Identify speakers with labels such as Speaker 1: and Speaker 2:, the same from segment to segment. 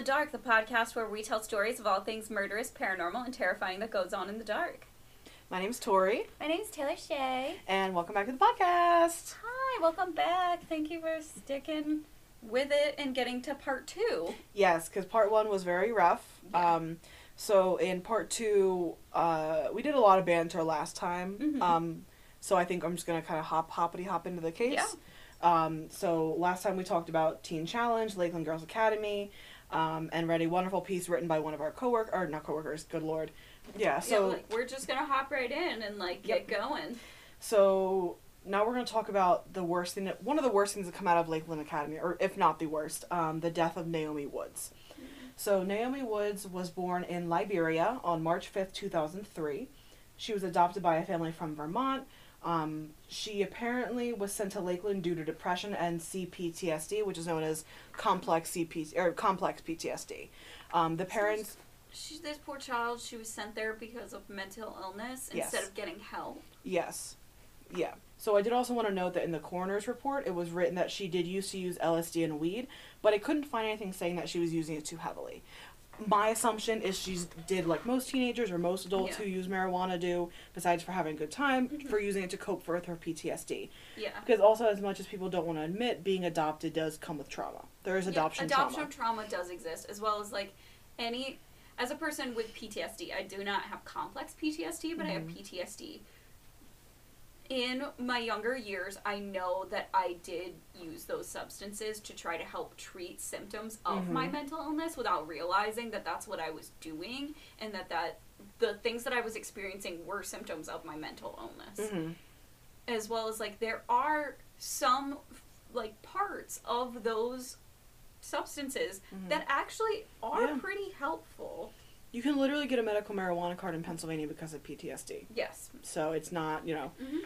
Speaker 1: the Dark, the podcast where we tell stories of all things murderous, paranormal, and terrifying that goes on in the dark.
Speaker 2: My name's Tori,
Speaker 1: My name's Taylor Shea.
Speaker 2: and welcome back to the podcast.
Speaker 1: Hi, welcome back. Thank you for sticking with it and getting to part two.
Speaker 2: Yes, because part one was very rough.
Speaker 1: Yeah.
Speaker 2: Um, so in part two, uh, we did a lot of banter last time.
Speaker 1: Mhm.
Speaker 2: Um, so I think I'm just gonna kind of hop hoppity hop into the case.
Speaker 1: Yeah.
Speaker 2: Um, so last time we talked about Teen Challenge, Lakeland Girls Academy, um, and read a wonderful piece written by one of our coworker or not coworkers. Good lord. Yeah.
Speaker 1: So
Speaker 2: So
Speaker 1: like, we're just gonna hop right in and like
Speaker 2: Yep.
Speaker 1: get going.
Speaker 2: So now we're to talk about the worst thing, that, one of the worst things that come out of Lakeland Academy, or if not the worst, um, the death of Naomi Woods. So Naomi Woods was born in Liberia on March fifth, two thousand three. She was adopted by a family from Vermont. Um, she apparently was sent to Lakeland due to depression and CPTSD, which is known as complex CP or complex PTSD. Um, the parents,
Speaker 1: She, this poor child, she was sent there because of mental illness
Speaker 2: Yes.
Speaker 1: instead of getting help.
Speaker 2: Yes. Yeah. So I did also want to note that in the coroner's report, it was written that she did used to use LSD and weed, but I couldn't find anything saying that she was using it too heavily. My assumption is she did like most teenagers or most adults
Speaker 1: Yeah.
Speaker 2: who use marijuana do, besides for having a good time,
Speaker 1: Mhm.
Speaker 2: for using it to cope with her PTSD.
Speaker 1: Yeah.
Speaker 2: Because also, as much as people don't want to admit, being adopted does come with trauma. There is adoption,
Speaker 1: yeah, adoption
Speaker 2: trauma.
Speaker 1: trauma does exist, as well as like any. As a person with PTSD, I do not have complex PTSD, but I have
Speaker 2: Mhm.
Speaker 1: PTSD. In my younger years, I know that I did use those substances to try to help treat symptoms of my
Speaker 2: Mhm.
Speaker 1: mental illness without realizing that that's what I was doing and that that the things that I was experiencing were symptoms of my mental illness
Speaker 2: hmm
Speaker 1: as well as like there are some like parts of those substances
Speaker 2: Mhm.
Speaker 1: that actually are
Speaker 2: Yeah.
Speaker 1: pretty helpful.
Speaker 2: You can literally get a medical marijuana card in Pennsylvania because of PTSD.
Speaker 1: Yes.
Speaker 2: So it's not, you know,
Speaker 1: hmm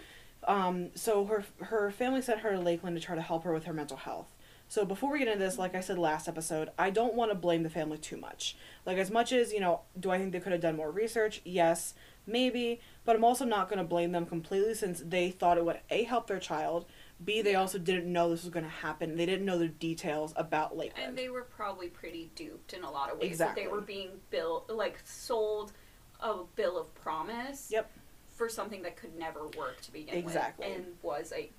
Speaker 2: Um, so her her family sent her to Lakeland to try to help her with her mental health. So before we get into this, like I said last episode, I don't want to blame the family too much. Like as much as you know, do I think they could have done more research? Yes, maybe, but I'm also not going to blame them completely since they thought it would a help their child. B they also didn't know this was going to happen. They didn't know the details about Lakeland.
Speaker 1: And they were probably pretty duped in a lot of ways.
Speaker 2: Exactly.
Speaker 1: That they were being built like sold a bill of promise.
Speaker 2: Yep.
Speaker 1: For something that could never work to begin
Speaker 2: Exactly.
Speaker 1: with, and was a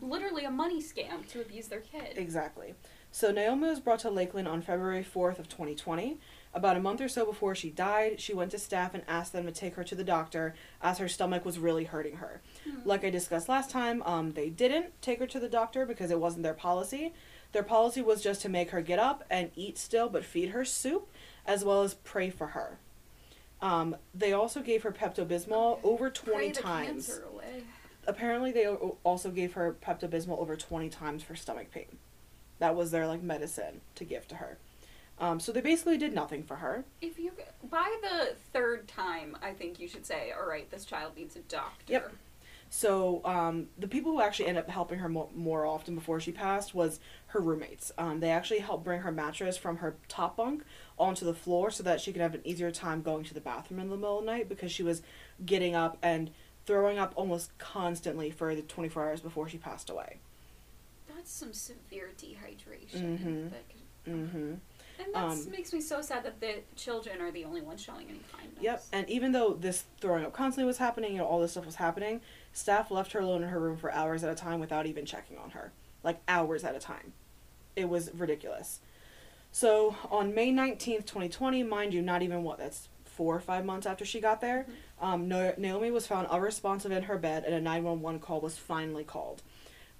Speaker 1: literally a money scam to abuse their kid.
Speaker 2: Exactly. So Naomi was brought to Lakeland on February 4th of 2020. About a month or so before she died, she went to staff and asked them to take her to the doctor as her stomach was really hurting her.
Speaker 1: Hmm.
Speaker 2: Like I discussed last time, um, they didn't take her to the doctor because it wasn't their policy. Their policy was just to make her get up and eat still but feed her soup as well as pray for her. Um, they also gave her Pepto Bismol over 20
Speaker 1: Pray
Speaker 2: times apparently they o- also gave her Pepto Bismol over 20 times for stomach pain. That was their like medicine to give to her. Um, so they basically did nothing for her.
Speaker 1: If you by the third time, I think you should say, "All right, this child needs a doctor."
Speaker 2: Yep. So um, the people who actually ended up helping her mo- more often before she passed was her roommates. Um, they actually helped bring her mattress from her top bunk onto the floor so that she could have an easier time going to the bathroom in the middle of the night because she was getting up and throwing up almost constantly for the 24 hours before she passed away.
Speaker 1: That's some severe dehydration.
Speaker 2: Mhm.
Speaker 1: That
Speaker 2: Mm-hmm.
Speaker 1: and that
Speaker 2: Um,
Speaker 1: makes me so sad that the children are the only ones showing any kindness.
Speaker 2: Yep, and even though this throwing up constantly was happening, you know, all this stuff was happening, staff left her alone in her room for hours at a time without even checking on her. Like hours at a time. It was ridiculous. So on May 19th, 2020, mind you, not even what, that's four or five months after she got there, um, Naomi was found unresponsive in her bed and a 911 call was finally called.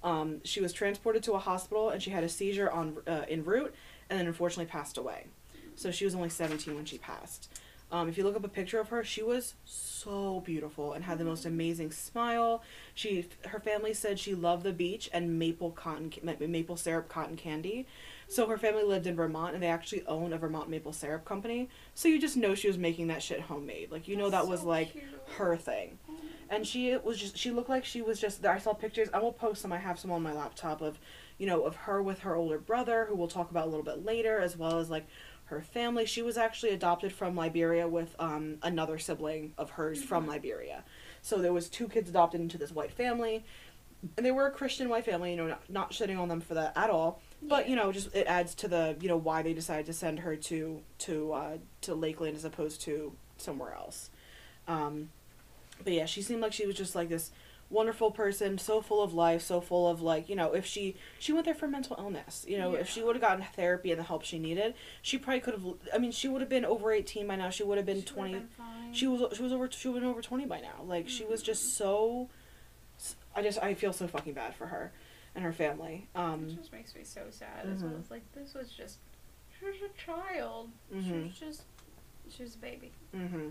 Speaker 2: Um, she was transported to a hospital and she had a seizure on uh, en route and then unfortunately passed away. So she was only 17 when she passed. Um, if you look up a picture of her, she was so beautiful and had the most amazing smile. She, her family said she loved the beach and maple cotton, maple syrup cotton candy. So her family lived in Vermont and they actually own a Vermont maple syrup company. So you just know she was making that shit homemade. Like you know that was
Speaker 1: so
Speaker 2: like
Speaker 1: cute.
Speaker 2: her thing. And she was just she looked like she was just I saw pictures. I will post some. I have some on my laptop of, you know, of her with her older brother, who we'll talk about a little bit later, as well as like her family. She was actually adopted from Liberia with um, another sibling of hers from Liberia. So there was two kids adopted into this white family, and they were a Christian white family. You know, not, not shitting on them for that at all. But
Speaker 1: Yeah.
Speaker 2: you know, just it adds to the you know why they decided to send her to to uh, to Lakeland as opposed to somewhere else. Um, but yeah, she seemed like she was just like this wonderful person, so full of life, so full of like you know if she she went there for mental illness, you know if she would have gotten therapy and the help she needed, she probably could have. I mean, she would have been over eighteen by now. She would have been
Speaker 1: She
Speaker 2: twenty.
Speaker 1: been fine.
Speaker 2: She was she was over she would have been over twenty by now. Like she was just so. I just I feel so fucking bad for her, and her family. Um,
Speaker 1: it just makes me so sad. As well.
Speaker 2: Mhm.
Speaker 1: It's like this was just she was a child. She
Speaker 2: Mhm.
Speaker 1: was just she was a baby.
Speaker 2: hmm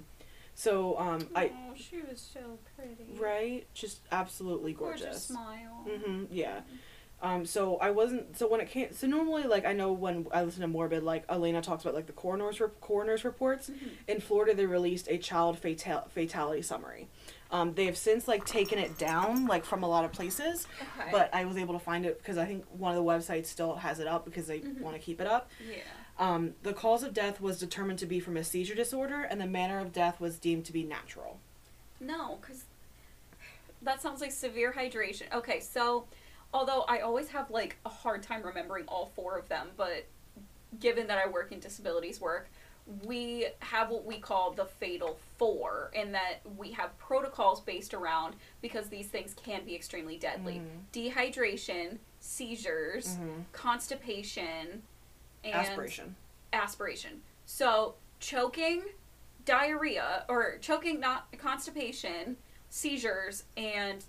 Speaker 2: So um I
Speaker 1: oh, she was so pretty.
Speaker 2: right just absolutely
Speaker 1: Gorgeous,
Speaker 2: gorgeous.
Speaker 1: smile.
Speaker 2: Mm-hmm. yeah. Um, so I wasn't. So when it came, so normally, like I know when I listen to Morbid, like Alaina talks about like the coroner's rep- coroner's reports.
Speaker 1: Mhm.
Speaker 2: In Florida, they released a child fatal fatality summary. Um, they have since like taken it down like from a lot of places,
Speaker 1: Okay.
Speaker 2: but I was able to find it because I think one of the websites still has it up because they
Speaker 1: Mhm.
Speaker 2: want to keep it up.
Speaker 1: yeah.
Speaker 2: Um, the cause of death was determined to be from a seizure disorder, and the manner of death was deemed to be natural.
Speaker 1: No, because that sounds like severe hydration. Okay, so although I always have like a hard time remembering all four of them, but given that I work in disabilities work, we have what we call the fatal four, in that we have protocols based around because these things can be extremely deadly
Speaker 2: Mhm.
Speaker 1: dehydration, seizures,
Speaker 2: Mhm.
Speaker 1: constipation, and
Speaker 2: Aspiration.
Speaker 1: aspiration. So choking, diarrhea, or choking, not constipation, seizures, and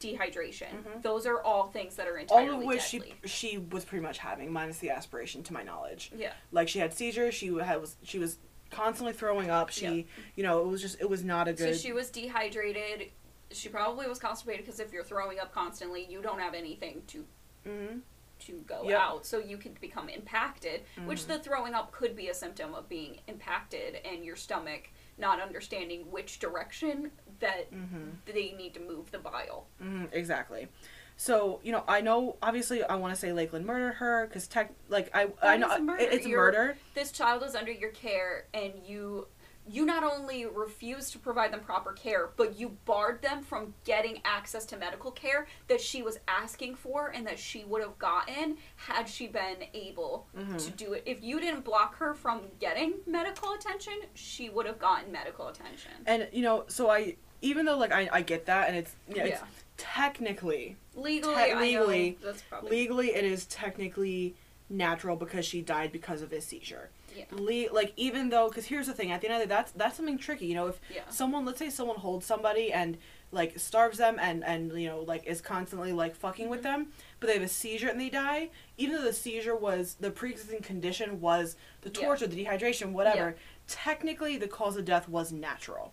Speaker 1: dehydration.
Speaker 2: Mhm.
Speaker 1: Those are all things that are entirely
Speaker 2: All of which she
Speaker 1: deadly.
Speaker 2: she was pretty much having, minus the aspiration, to my knowledge.
Speaker 1: yeah.
Speaker 2: Like she had seizures. She had was she was constantly throwing up. She,
Speaker 1: Yeah.
Speaker 2: you know, it was just it was not a good.
Speaker 1: So she was dehydrated. She probably was constipated because if you're throwing up constantly, you don't have anything to
Speaker 2: hmm
Speaker 1: to go
Speaker 2: Yep.
Speaker 1: out, so you could become impacted. Which
Speaker 2: Mhm.
Speaker 1: the throwing up could be a symptom of being impacted, and your stomach not understanding which direction that
Speaker 2: hmm
Speaker 1: they need to move the bile.
Speaker 2: hmm exactly. So you know, I know obviously I want to say Lakeland murdered her because tech like I I know
Speaker 1: is a murder.
Speaker 2: it- it's a murder.
Speaker 1: This child is under your care, and you you not only refused to provide them proper care, but you barred them from getting access to medical care that she was asking for and that she would have gotten had she been able
Speaker 2: Mhm.
Speaker 1: to do it. If you didn't block her from getting medical attention, she would have gotten medical attention.
Speaker 2: And you know, so I even though like I, I get that and it's you know, it's
Speaker 1: Yeah.
Speaker 2: technically
Speaker 1: Legally,
Speaker 2: Te-
Speaker 1: know
Speaker 2: legally-
Speaker 1: that's probably
Speaker 2: legally it is technically natural because she died because of his seizure.
Speaker 1: Yeah.
Speaker 2: Le- like even though because here's the thing at the end of the day that's that's something tricky you know if
Speaker 1: Yeah.
Speaker 2: someone let's say someone holds somebody and like starves them and and you know like is constantly like fucking with
Speaker 1: Mhm.
Speaker 2: them but they have a seizure and they die even though the seizure was the pre-existing condition was the
Speaker 1: Yeah.
Speaker 2: torture the dehydration whatever technically the cause of death was natural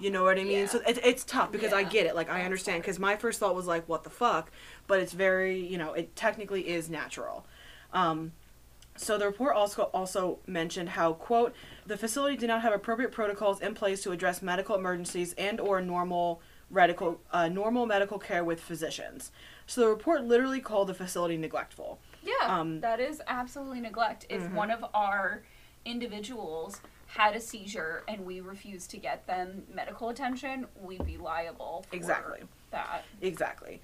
Speaker 2: you know what I mean?
Speaker 1: Yeah.
Speaker 2: So it, it's tough because I get it. Like I understand because my first thought was like, "What the fuck?" But it's very, you know, it technically is natural. Um, so the report also also mentioned how quote the facility did not have appropriate protocols in place to address medical emergencies and or normal medical uh, normal medical care with physicians. So the report literally called the facility neglectful.
Speaker 1: Yeah,
Speaker 2: Um,
Speaker 1: that is absolutely neglect. If
Speaker 2: Mhm.
Speaker 1: one of our individuals had a seizure and we refused to get them medical attention, we'd be liable for
Speaker 2: Exactly.
Speaker 1: that.
Speaker 2: Exactly.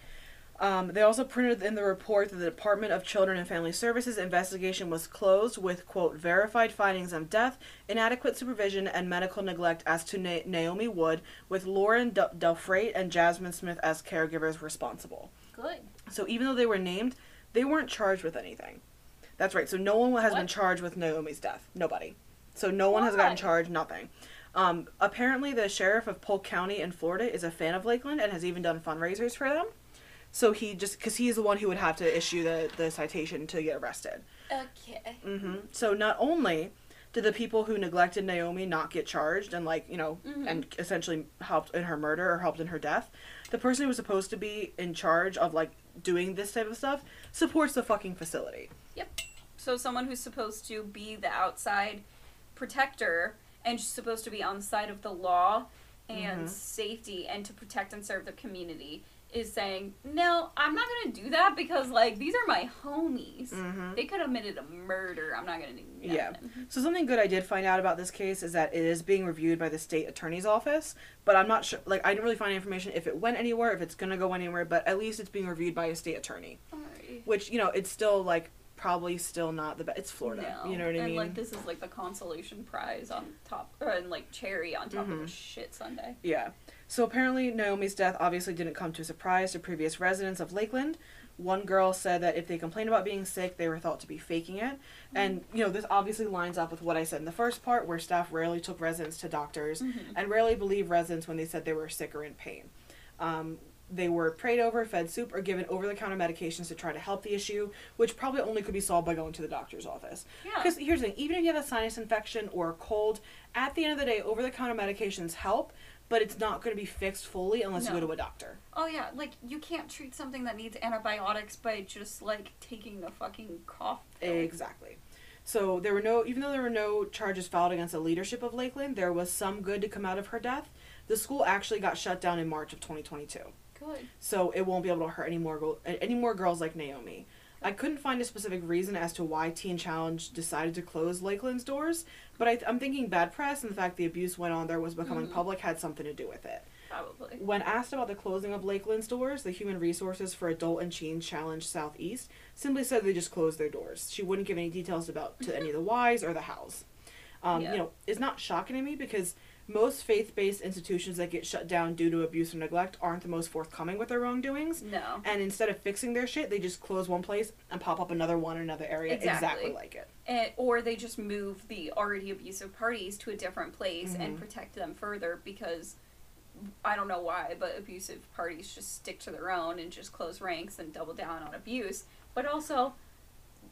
Speaker 2: Um, they also printed in the report that the Department of Children and Family Services investigation was closed with, quote, verified findings of death, inadequate supervision, and medical neglect as to Na- Naomi Wood, with Lauren Del- Delfrate and Jasmine Smith as caregivers responsible.
Speaker 1: Good.
Speaker 2: So even though they were named, they weren't charged with anything. That's right. So no one has been charged with Naomi's death. Nobody. So no one has gotten charged. Nothing. Um, apparently, the sheriff of Polk County in Florida is a fan of Lakeland and has even done fundraisers for them. So he just because he's the one who would have to issue the the citation to get arrested.
Speaker 1: Okay.
Speaker 2: hmm So not only did the people who neglected Naomi not get charged and like you know
Speaker 1: Mhm.
Speaker 2: and essentially helped in her murder or helped in her death, the person who was supposed to be in charge of like doing this type of stuff supports the fucking facility. Yep.
Speaker 1: So someone who's supposed to be the outside protector and supposed to be on the side of the law and
Speaker 2: Mhm.
Speaker 1: safety and to protect and serve the community is saying, "No, I'm not to do that because like these are my homies.
Speaker 2: Mm-hmm.
Speaker 1: They could have committed a murder. I'm not to do nothing."
Speaker 2: Yeah. So something good I did find out about this case is that it is being reviewed by the state attorney's office, but I'm not sure. Like I didn't really find information if it went anywhere, if it's gonna go anywhere, but at least it's being reviewed by a state attorney, which you know it's still like probably still not the best. It's Florida.
Speaker 1: No.
Speaker 2: You know what I
Speaker 1: and
Speaker 2: mean?
Speaker 1: like this is like the consolation prize on top, or and like cherry on top of
Speaker 2: Mhm.
Speaker 1: a shit sundae.
Speaker 2: Yeah. So apparently, Naomi's death obviously didn't come to a surprise to previous residents of Lakeland. One girl said that if they complained about being sick, they were thought to be faking it. And, you know, this obviously lines up with what I said in the first part, where staff rarely took residents to doctors
Speaker 1: Mhm.
Speaker 2: and rarely believed residents when they said they were sick or in pain. Um, they were prayed over, fed soup, or given over the counter medications to try to help the issue, which probably only could be solved by going to the doctor's office.
Speaker 1: Yeah.
Speaker 2: Because here's the thing even if you have a sinus infection or a cold, at the end of the day, over the counter medications help, but it's not going to be fixed fully unless you go to a doctor.
Speaker 1: Oh yeah, like you can't treat something that needs antibiotics by just like taking the fucking cough. pill.
Speaker 2: Exactly. So there were no, even though there were no charges filed against the leadership of Lakeland, there was some good to come out of her death. The school actually got shut down in March of 2022,
Speaker 1: Good.
Speaker 2: so it won't be able to hurt any more any more girls like Naomi. I couldn't find a specific reason as to why Teen Challenge decided to close Lakeland's doors, but I, I'm thinking bad press and the fact the abuse went on there was becoming
Speaker 1: Mhm.
Speaker 2: public had something to do with it.
Speaker 1: Probably.
Speaker 2: When asked about the closing of Lakeland's doors, the Human Resources for Adult and Teen Challenge Southeast simply said they just closed their doors. She wouldn't give any details about to any of the whys or the hows. Um,
Speaker 1: Yeah.
Speaker 2: You know, it's not shocking to me because most faith-based institutions that get shut down due to abuse or neglect aren't the most forthcoming with their wrongdoings.
Speaker 1: No.
Speaker 2: And instead of fixing their shit, they just close one place and pop up another one in another area
Speaker 1: Exactly.
Speaker 2: exactly like it.
Speaker 1: And, or they just move the already abusive parties to a different place and
Speaker 2: Mhm.
Speaker 1: protect them further because I don't know why, but abusive parties just stick to their own and just close ranks and double down on abuse. But also,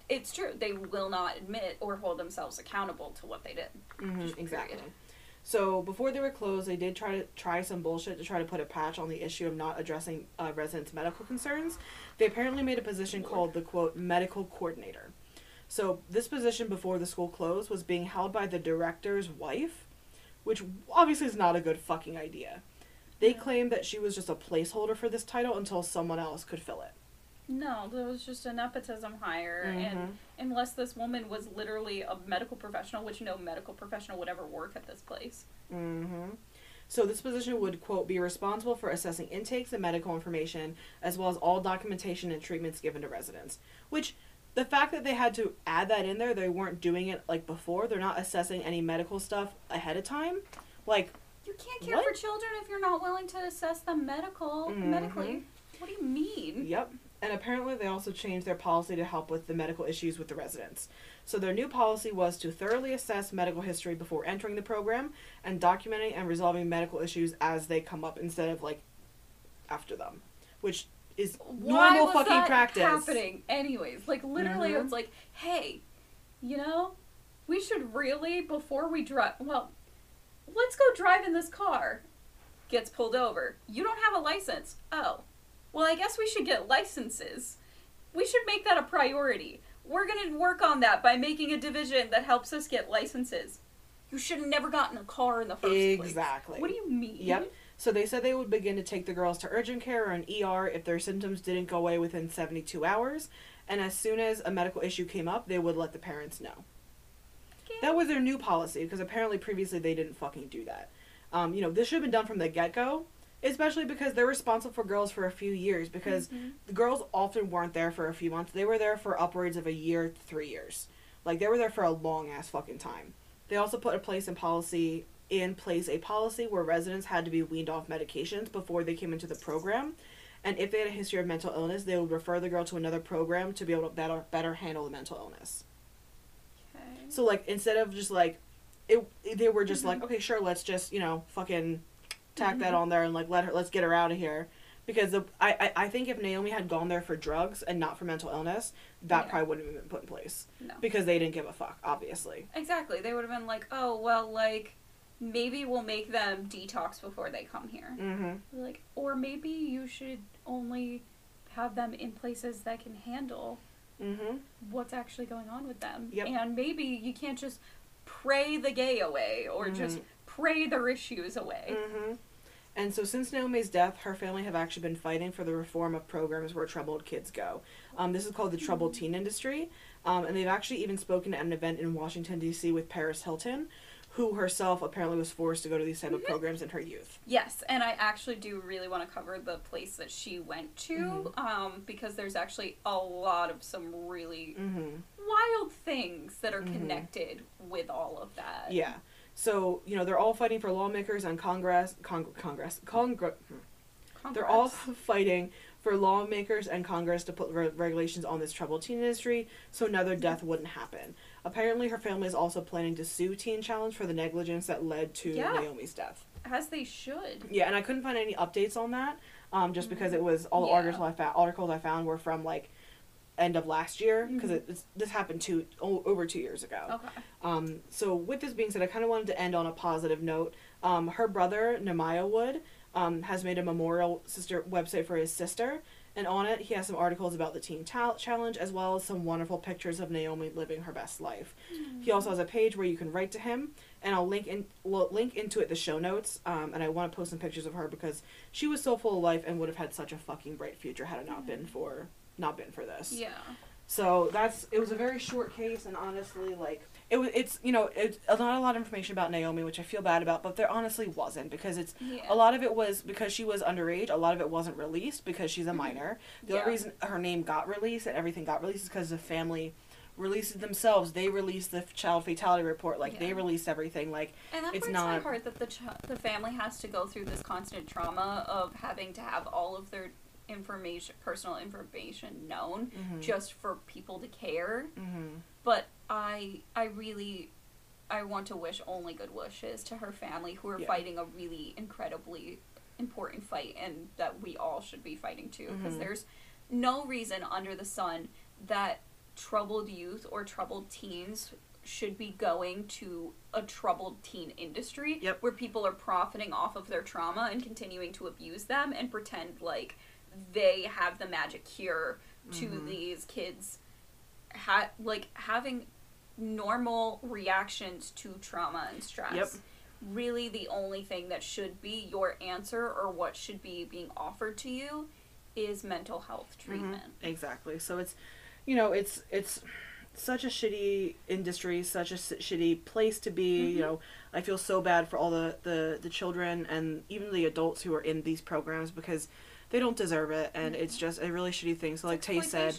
Speaker 1: it's true, they will not admit or hold themselves accountable to what they did.
Speaker 2: hmm exactly.
Speaker 1: period.
Speaker 2: So before they were closed, they did try to try some bullshit to try to put a patch on the issue of not addressing uh, residents' medical concerns. They apparently made a position called the quote medical coordinator. So this position before the school closed was being held by the director's wife, which obviously is not a good fucking idea. They claimed that she was just a placeholder for this title until someone else could fill it.
Speaker 1: No, there was just a nepotism hire, and
Speaker 2: Mhm.
Speaker 1: unless this woman was literally a medical professional, which no medical professional would ever work at this place.
Speaker 2: hmm So this position would quote be responsible for assessing intakes and medical information, as well as all documentation and treatments given to residents. Which the fact that they had to add that in there, they weren't doing it like before. They're not assessing any medical stuff ahead of time. Like
Speaker 1: You can't care
Speaker 2: What?
Speaker 1: for children if you're not willing to assess them medical
Speaker 2: Mhm.
Speaker 1: medically. What do you mean?
Speaker 2: Yep. And apparently, they also changed their policy to help with the medical issues with the residents. So, their new policy was to thoroughly assess medical history before entering the program and documenting and resolving medical issues as they come up instead of like after them, which is
Speaker 1: Why
Speaker 2: normal
Speaker 1: was
Speaker 2: fucking
Speaker 1: that
Speaker 2: practice.
Speaker 1: happening? Anyways, like literally,
Speaker 2: Mhm.
Speaker 1: it's like, hey, you know, we should really before we drive. Well, let's go drive in this car. Gets pulled over. You don't have a license. Oh, well, I guess we should get licenses. We should make that a priority. We're gonna work on that by making a division that helps us get licenses. You should have never gotten a car in the first place.
Speaker 2: Exactly.
Speaker 1: What do you mean?
Speaker 2: Yep. So they said they would begin to take the girls to urgent care or an ER if their symptoms didn't go away within 72 hours, and as soon as a medical issue came up, they would let the parents know. That was their new policy because apparently previously they didn't fucking do that. Um, you know, this should have been done from the get go, especially because they're responsible for girls for a few years because
Speaker 1: Mhm.
Speaker 2: the girls often weren't there for a few months. They were there for upwards of a year to three years. Like they were there for a long ass fucking time. They also put a place in policy in place a policy where residents had to be weaned off medications before they came into the program. And if they had a history of mental illness, they would refer the girl to another program to be able to better better handle the mental illness.
Speaker 1: Okay.
Speaker 2: So like instead of just like it, they were just
Speaker 1: Mhm.
Speaker 2: like okay sure let's just you know fucking tack that
Speaker 1: Mhm.
Speaker 2: on there and like let her let's get her out of here because the I, I I think if Naomi had gone there for drugs and not for mental illness that
Speaker 1: Yeah.
Speaker 2: probably wouldn't have been put in place
Speaker 1: No.
Speaker 2: because they didn't give a fuck obviously.
Speaker 1: Exactly. They would have been like, oh, well, like, maybe we'll make them detox before they come here.
Speaker 2: Mm-hmm.
Speaker 1: Like, or maybe you should only have them in places that can handle
Speaker 2: Mm-hmm.
Speaker 1: what's actually going on with them.
Speaker 2: Yep.
Speaker 1: And maybe you can't just pray the gay away or just
Speaker 2: Mhm.
Speaker 1: pray their issues away.
Speaker 2: Mm-hmm. And so, since Naomi's death, her family have actually been fighting for the reform of programs where troubled kids go. Um, this is called the troubled teen industry, um, and they've actually even spoken at an event in Washington D.C. with Paris Hilton, who herself apparently was forced to go to these type of programs in her youth.
Speaker 1: Yes, and I actually do really want to cover the place that she went to
Speaker 2: Mhm.
Speaker 1: um, because there's actually a lot of some really
Speaker 2: Mm-hmm.
Speaker 1: wild things that are
Speaker 2: Mhm.
Speaker 1: connected with all of that.
Speaker 2: Yeah. So you know they're all fighting for lawmakers and Congress, Cong- Congress, Congress. They're all fighting for lawmakers and Congress to put re- regulations on this troubled teen industry so another death wouldn't happen. Apparently, her family is also planning to sue Teen Challenge for the negligence that led to
Speaker 1: Yeah.
Speaker 2: Naomi's death.
Speaker 1: as they should.
Speaker 2: Yeah, and I couldn't find any updates on that, um, just because it was all the
Speaker 1: Yeah.
Speaker 2: articles I found. Articles I found were from like end of last year because
Speaker 1: Mhm.
Speaker 2: it this happened two o- over two years ago.
Speaker 1: Okay.
Speaker 2: Um, so with this being said, I kind of wanted to end on a positive note. Um, her brother Nehemiah Wood um, has made a memorial sister website for his sister, and on it he has some articles about the Teen Challenge as well as some wonderful pictures of Naomi living her best life. He also has a page where you can write to him, and I'll link in lo- link into it the show notes. Um, and I want to post some pictures of her because she was so full of life and would have had such a fucking bright future had it not been for not been for this.
Speaker 1: Yeah.
Speaker 2: So that's it was a very short case, and honestly, like it was, it's you know it's not a lot of information about Naomi, which I feel bad about, but there honestly wasn't because it's
Speaker 1: Yeah.
Speaker 2: a lot of it was because she was underage. A lot of it wasn't released because she's a minor. The
Speaker 1: Mm-hmm. Yeah.
Speaker 2: only reason her name got released and everything got released is because the family released it themselves. They released the child fatality report, like they
Speaker 1: Yeah.
Speaker 2: released everything. Like
Speaker 1: And that
Speaker 2: It's
Speaker 1: breaks my
Speaker 2: not-
Speaker 1: heart that the ch- the family has to go through this constant trauma of having to have all of their information, personal information known,
Speaker 2: Mhm.
Speaker 1: just for people to care.
Speaker 2: hmm
Speaker 1: But I, I really, I want to wish only good wishes to her family who are
Speaker 2: Yeah.
Speaker 1: fighting a really incredibly important fight, and that we all should be fighting too. Because
Speaker 2: Mhm.
Speaker 1: there's no reason under the sun that troubled youth or troubled teens should be going to a troubled teen industry
Speaker 2: Yep.
Speaker 1: where people are profiting off of their trauma and continuing to abuse them and pretend like they have the magic cure to
Speaker 2: Mhm.
Speaker 1: these kids ha- like having normal reactions to trauma and stress
Speaker 2: Yep.
Speaker 1: really the only thing that should be your answer or what should be being offered to you is mental health treatment
Speaker 2: Exactly. So it's, you know, it's it's such a shitty industry, such a s- shitty place to be. You
Speaker 1: Mhm.
Speaker 2: know, I feel so bad for all the, the the children and even the adults who are in these programs because they don't deserve it, and it's just a really shitty thing. So, like Tay said,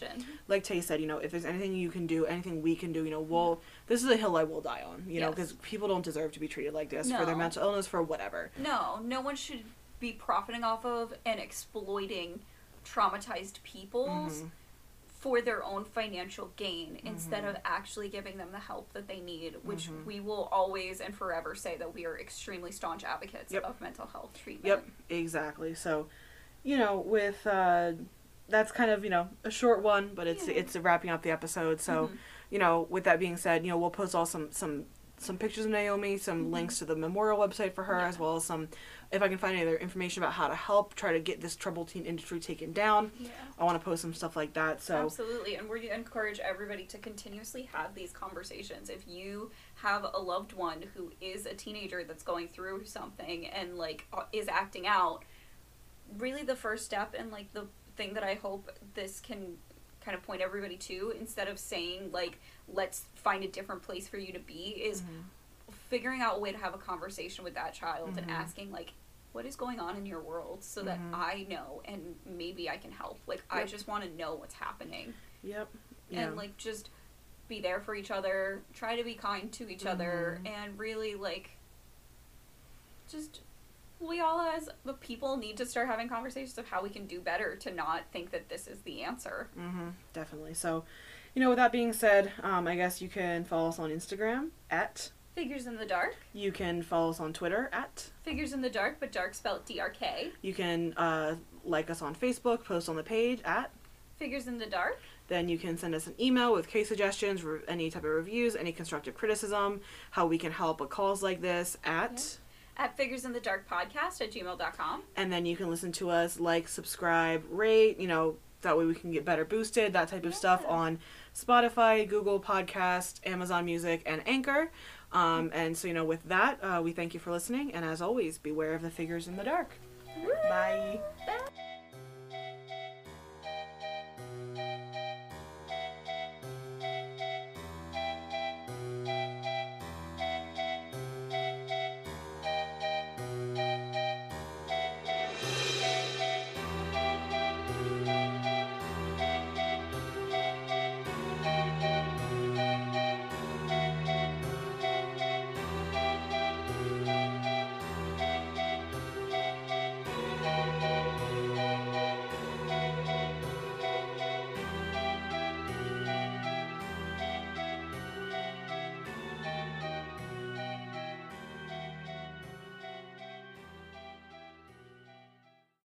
Speaker 2: like Tay said, you know, if there's anything you can do, anything we can do, you know, we'll. This is a hill I will die on, you know, because people don't deserve to be treated like this for their mental illness, for whatever.
Speaker 1: no no one should be profiting off of and exploiting traumatized peoples
Speaker 2: Mhm.
Speaker 1: for their own financial gain instead
Speaker 2: Mhm.
Speaker 1: of actually giving them the help that they need, which
Speaker 2: Mhm.
Speaker 1: we will always and forever say that we are extremely staunch advocates
Speaker 2: Yep.
Speaker 1: of mental health treatment.
Speaker 2: Yep, exactly. So, you know, with uh, that's kind of you know a short one, but it's
Speaker 1: Yeah.
Speaker 2: it's wrapping up the episode. So,
Speaker 1: Mhm.
Speaker 2: you know, with that being said, you know, we'll post all some some some pictures of Naomi, some
Speaker 1: Mhm.
Speaker 2: links to the memorial website for her,
Speaker 1: Yeah.
Speaker 2: as well as some, if I can find any other information about how to help try to get this troubled teen industry taken down.
Speaker 1: Yeah.
Speaker 2: I want to post some stuff like that. So,
Speaker 1: Absolutely, and we encourage everybody to continuously have these conversations. If you have a loved one who is a teenager that's going through something and like is acting out, really the first step and like the thing that I hope this can kind of point everybody to instead of saying like let's find a different place for you to be is
Speaker 2: Mhm.
Speaker 1: figuring out a way to have a conversation with that child and
Speaker 2: Mhm.
Speaker 1: asking like what is going on in your world so that
Speaker 2: Mhm.
Speaker 1: I know and maybe I can help. Like I just want to know what's happening
Speaker 2: yep, yeah,
Speaker 1: and like just be there for each other, try to be kind to each other
Speaker 2: Mhm.
Speaker 1: and really like just we all as the people need to start having conversations of how we can do better to not think that this is the answer.
Speaker 2: hmm definitely. So, you know, with that being said, um, I guess you can follow us on Instagram at.
Speaker 1: Figures in the dark.
Speaker 2: You can follow us on Twitter at.
Speaker 1: Figures in the dark, but dark spelled D R K.
Speaker 2: You can uh, like us on Facebook, post on the page at.
Speaker 1: Figures in the dark.
Speaker 2: Then you can send us an email with case suggestions, re- any type of reviews, any constructive criticism, how we can help with calls like this at.
Speaker 1: Yep. At figures in the dark podcast at gmail.com.
Speaker 2: And then you can listen to us, like, subscribe, rate, you know, that way we can get better boosted, that type of stuff on Spotify, Google Podcast, Amazon Music, and Anchor. Um, and so, you know, with that, uh, we thank you for listening. And as always, beware of the figures in the dark. Bye.